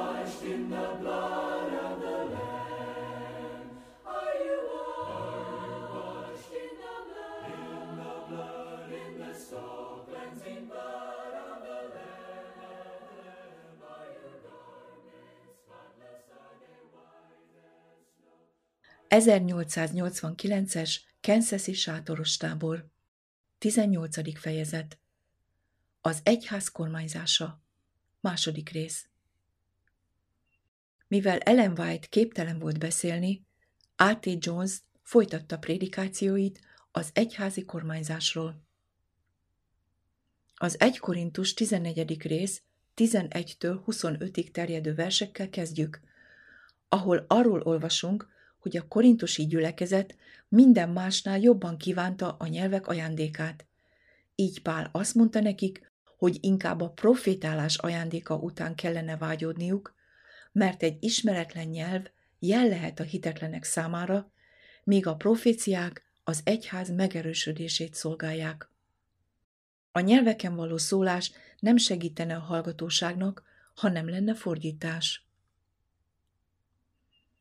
washed in the blood of the Lamb? Are you washed in the blood? In the blood, in the soul cleansing blood of the Lamb. Are your garments spotless? Are they white as snow? 1889-es Kansasi sátoros tábor. 18. fejezet. Az egyház kormányzása. Második rész. Mivel Ellen White képtelen volt beszélni, A.T. Jones folytatta prédikációit az egyházi kormányzásról. Az 1 Korintus 14. rész 11-től 25-ig terjedő versekkel kezdjük, ahol arról olvasunk, hogy a korintusi gyülekezet minden másnál jobban kívánta a nyelvek ajándékát. Így Pál azt mondta nekik, hogy inkább a profétálás ajándéka után kellene vágyódniuk, mert egy ismeretlen nyelv jel lehet a hitetlenek számára, míg a proféciák az egyház megerősödését szolgálják. A nyelveken való szólás nem segítene a hallgatóságnak, ha nem lenne fordítás.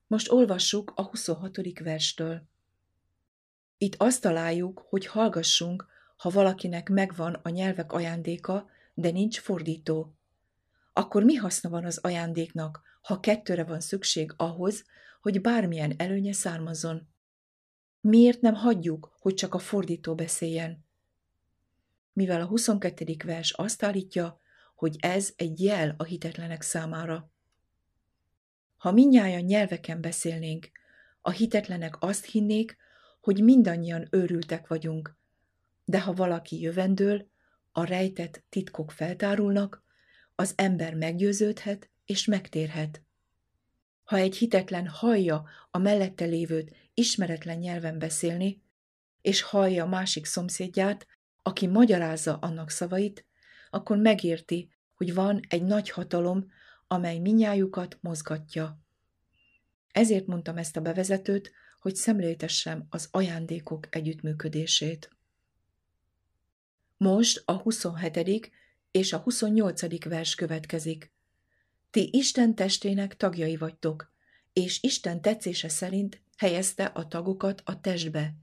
Most olvassuk a 26. verstől. Itt azt találjuk, hogy hallgassunk, ha valakinek megvan a nyelvek ajándéka, de nincs fordító. Akkor mi haszna van az ajándéknak, ha kettőre van szükség ahhoz, hogy bármilyen előnye származzon? Miért nem hagyjuk, hogy csak a fordító beszéljen? Mivel a 22. vers azt állítja, hogy ez egy jel a hitetlenek számára. Ha minnyáján nyelveken beszélnénk, a hitetlenek azt hinnék, hogy mindannyian őrültek vagyunk, de ha valaki jövendől, a rejtett titkok feltárulnak, az ember meggyőződhet és megtérhet. Ha egy hitetlen hallja a mellette lévőt ismeretlen nyelven beszélni, és hallja másik szomszédját, aki magyarázza annak szavait, akkor megérti, hogy van egy nagy hatalom, amely minnyájukat mozgatja. Ezért mondtam ezt a bevezetőt, hogy szemléltessem az ajándékok együttműködését. Most a 27. és a 28. vers következik. Ti Isten testének tagjai vagytok, és Isten tetszése szerint helyezte a tagokat a testbe,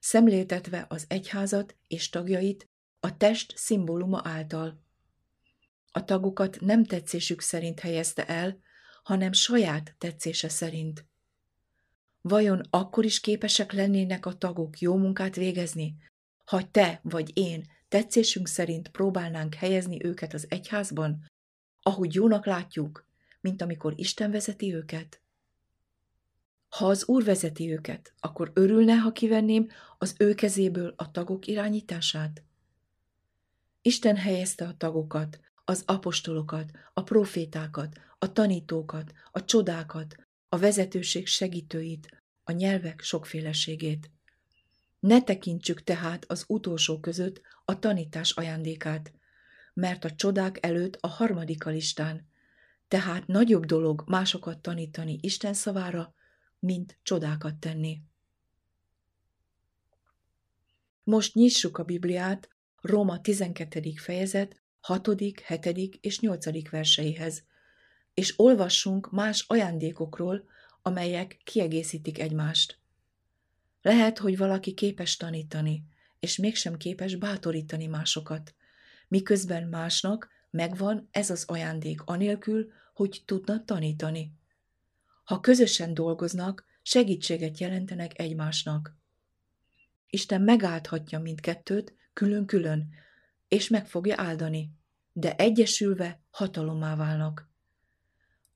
szemléltetve az egyházat és tagjait a test szimbóluma által. A tagokat nem tetszésük szerint helyezte el, hanem saját tetszése szerint. Vajon akkor is képesek lennének a tagok jó munkát végezni, ha te vagy én tetszésünk szerint próbálnánk helyezni őket az egyházban, ahogy jónak látjuk, mint amikor Isten vezeti őket? Ha az Úr vezeti őket, akkor örülne, ha kivenném az ő kezéből a tagok irányítását? Isten helyezte a tagokat, az apostolokat, a profétákat, a tanítókat, a csodákat, a vezetőség segítőit, a nyelvek sokféleségét. Ne tekintsük tehát az utolsó között a tanítás ajándékát, mert a csodák előtt a harmadik a listán, tehát nagyobb dolog másokat tanítani Isten szavára, mint csodákat tenni. Most nyissuk a Bibliát Róma 12. fejezet 6., 7. és 8. verseihez, és olvassunk más ajándékokról, amelyek kiegészítik egymást. Lehet, hogy valaki képes tanítani, és mégsem képes bátorítani másokat, miközben másnak megvan ez az ajándék anélkül, hogy tudna tanítani. Ha közösen dolgoznak, segítséget jelentenek egymásnak. Isten megáldhatja mindkettőt külön-külön, és meg fogja áldani, de egyesülve hatalommá válnak.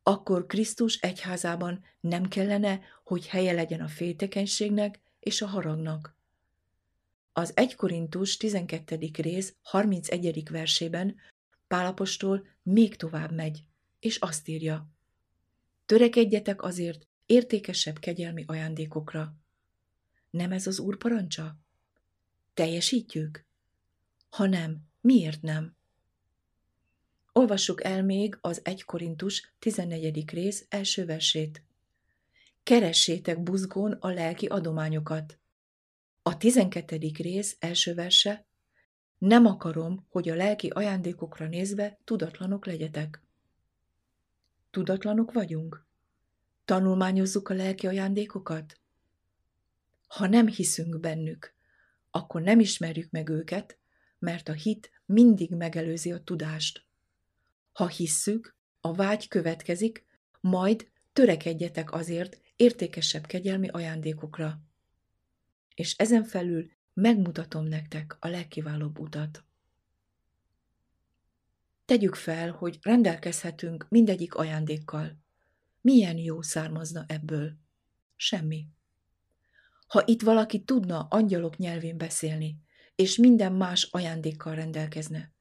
Akkor Krisztus egyházában nem kellene, hogy helye legyen a féltekenységnek és a haragnak. Az 1 Korintus 12. rész 31. versében Pálapostól még tovább megy, és azt írja. Törekedjetek azért értékesebb kegyelmi ajándékokra. Nem ez az Úr parancsa? Teljesítjük? Ha nem, miért nem? Olvassuk el még az 1 Korintus 14. rész első versét. Keressétek buzgón a lelki adományokat. A 12. rész első verse Nem akarom, hogy a lelki ajándékokra nézve tudatlanok legyetek. Tudatlanok vagyunk? Tanulmányozzuk a lelki ajándékokat? Ha nem hiszünk bennük, akkor nem ismerjük meg őket, mert a hit mindig megelőzi a tudást. Ha hisszük, a vágy következik, majd törekedjetek azért értékesebb kegyelmi ajándékokra. És ezen felül megmutatom nektek a legkiválóbb utat. Tegyük fel, hogy rendelkezhetünk mindegyik ajándékkal. Milyen jó származna ebből? Semmi. Ha itt valaki tudna angyalok nyelvén beszélni, és minden más ajándékkal rendelkezne,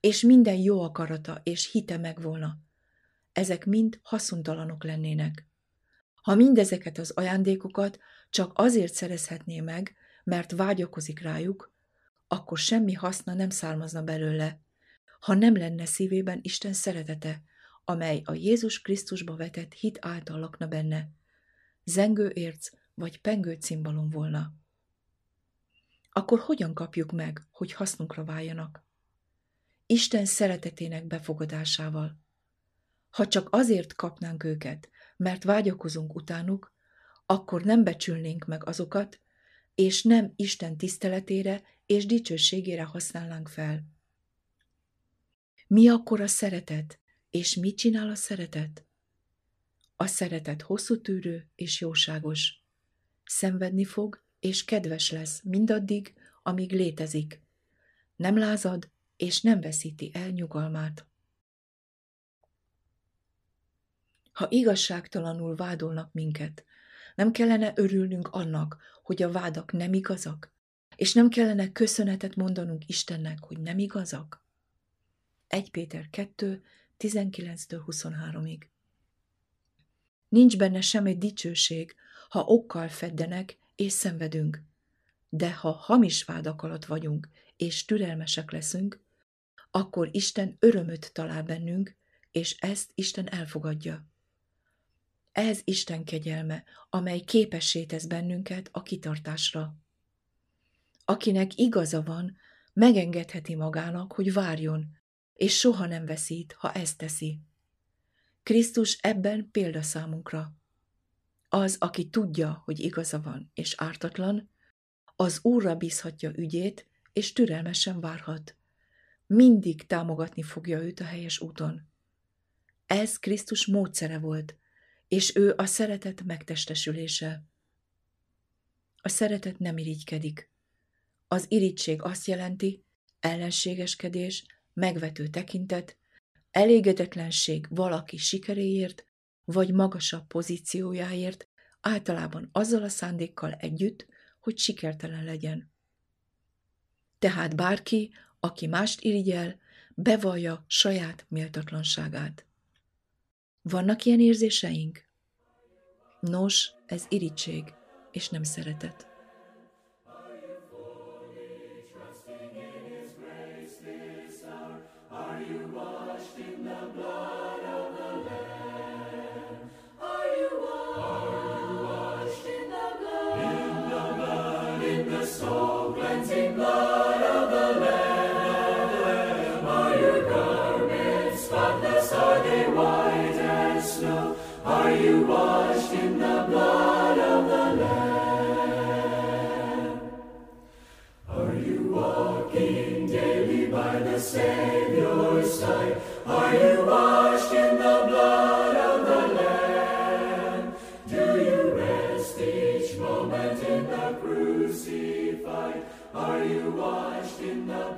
és minden jó akarata és hite megvolna, ezek mind haszontalanok lennének. Ha mindezeket az ajándékokat csak azért szerezhetné meg, mert vágyakozik rájuk, akkor semmi haszna nem származna belőle, ha nem lenne szívében Isten szeretete, amely a Jézus Krisztusba vetett hit által lakna benne, zengő érc vagy pengő cimbalom volna. Akkor hogyan kapjuk meg, hogy hasznunkra váljanak? Isten szeretetének befogadásával. Ha csak azért kapnánk őket, mert vágyakozunk utánuk, akkor nem becsülnénk meg azokat, és nem Isten tiszteletére és dicsőségére használnánk fel. Mi akkor a szeretet, és mit csinál a szeretet? A szeretet hosszú tűrő és jóságos. Szenvedni fog, és kedves lesz mindaddig, amíg létezik. Nem lázad, és nem veszíti el nyugalmát. Ha igazságtalanul vádolnak minket, nem kellene örülnünk annak, hogy a vádak nem igazak? És nem kellene köszönetet mondanunk Istennek, hogy nem igazak? 1 Péter 2, 19-23-ig. Nincs benne semmi dicsőség, ha okkal feddenek és szenvedünk. De ha hamis vádak alatt vagyunk, és türelmesek leszünk, akkor Isten örömöt talál bennünk, és ezt Isten elfogadja. Ez Isten kegyelme, amely képessé tesz bennünket a kitartásra. Akinek igaza van, megengedheti magának, hogy várjon, és soha nem veszít, ha ezt teszi. Krisztus ebben példa számunkra. Az, aki tudja, hogy igaza van és ártatlan, az Úrra bízhatja ügyét, és türelmesen várhat. Mindig támogatni fogja őt a helyes úton. Ez Krisztus módszere volt, és ő a szeretet megtestesülése. A szeretet nem irigykedik. Az irigység azt jelenti, ellenségeskedés, megvető tekintet, elégedetlenség valaki sikeréért, vagy magasabb pozíciójáért, általában azzal a szándékkal együtt, hogy sikertelen legyen. Tehát bárki, aki mást irigyel, bevallja saját méltatlanságát. Vannak ilyen érzéseink? Nos, ez irigység, és nem szeretet. Are you washed the Savior's side? Are you washed in the blood of the Lamb? Do you rest each moment in the crucified? Are you washed in the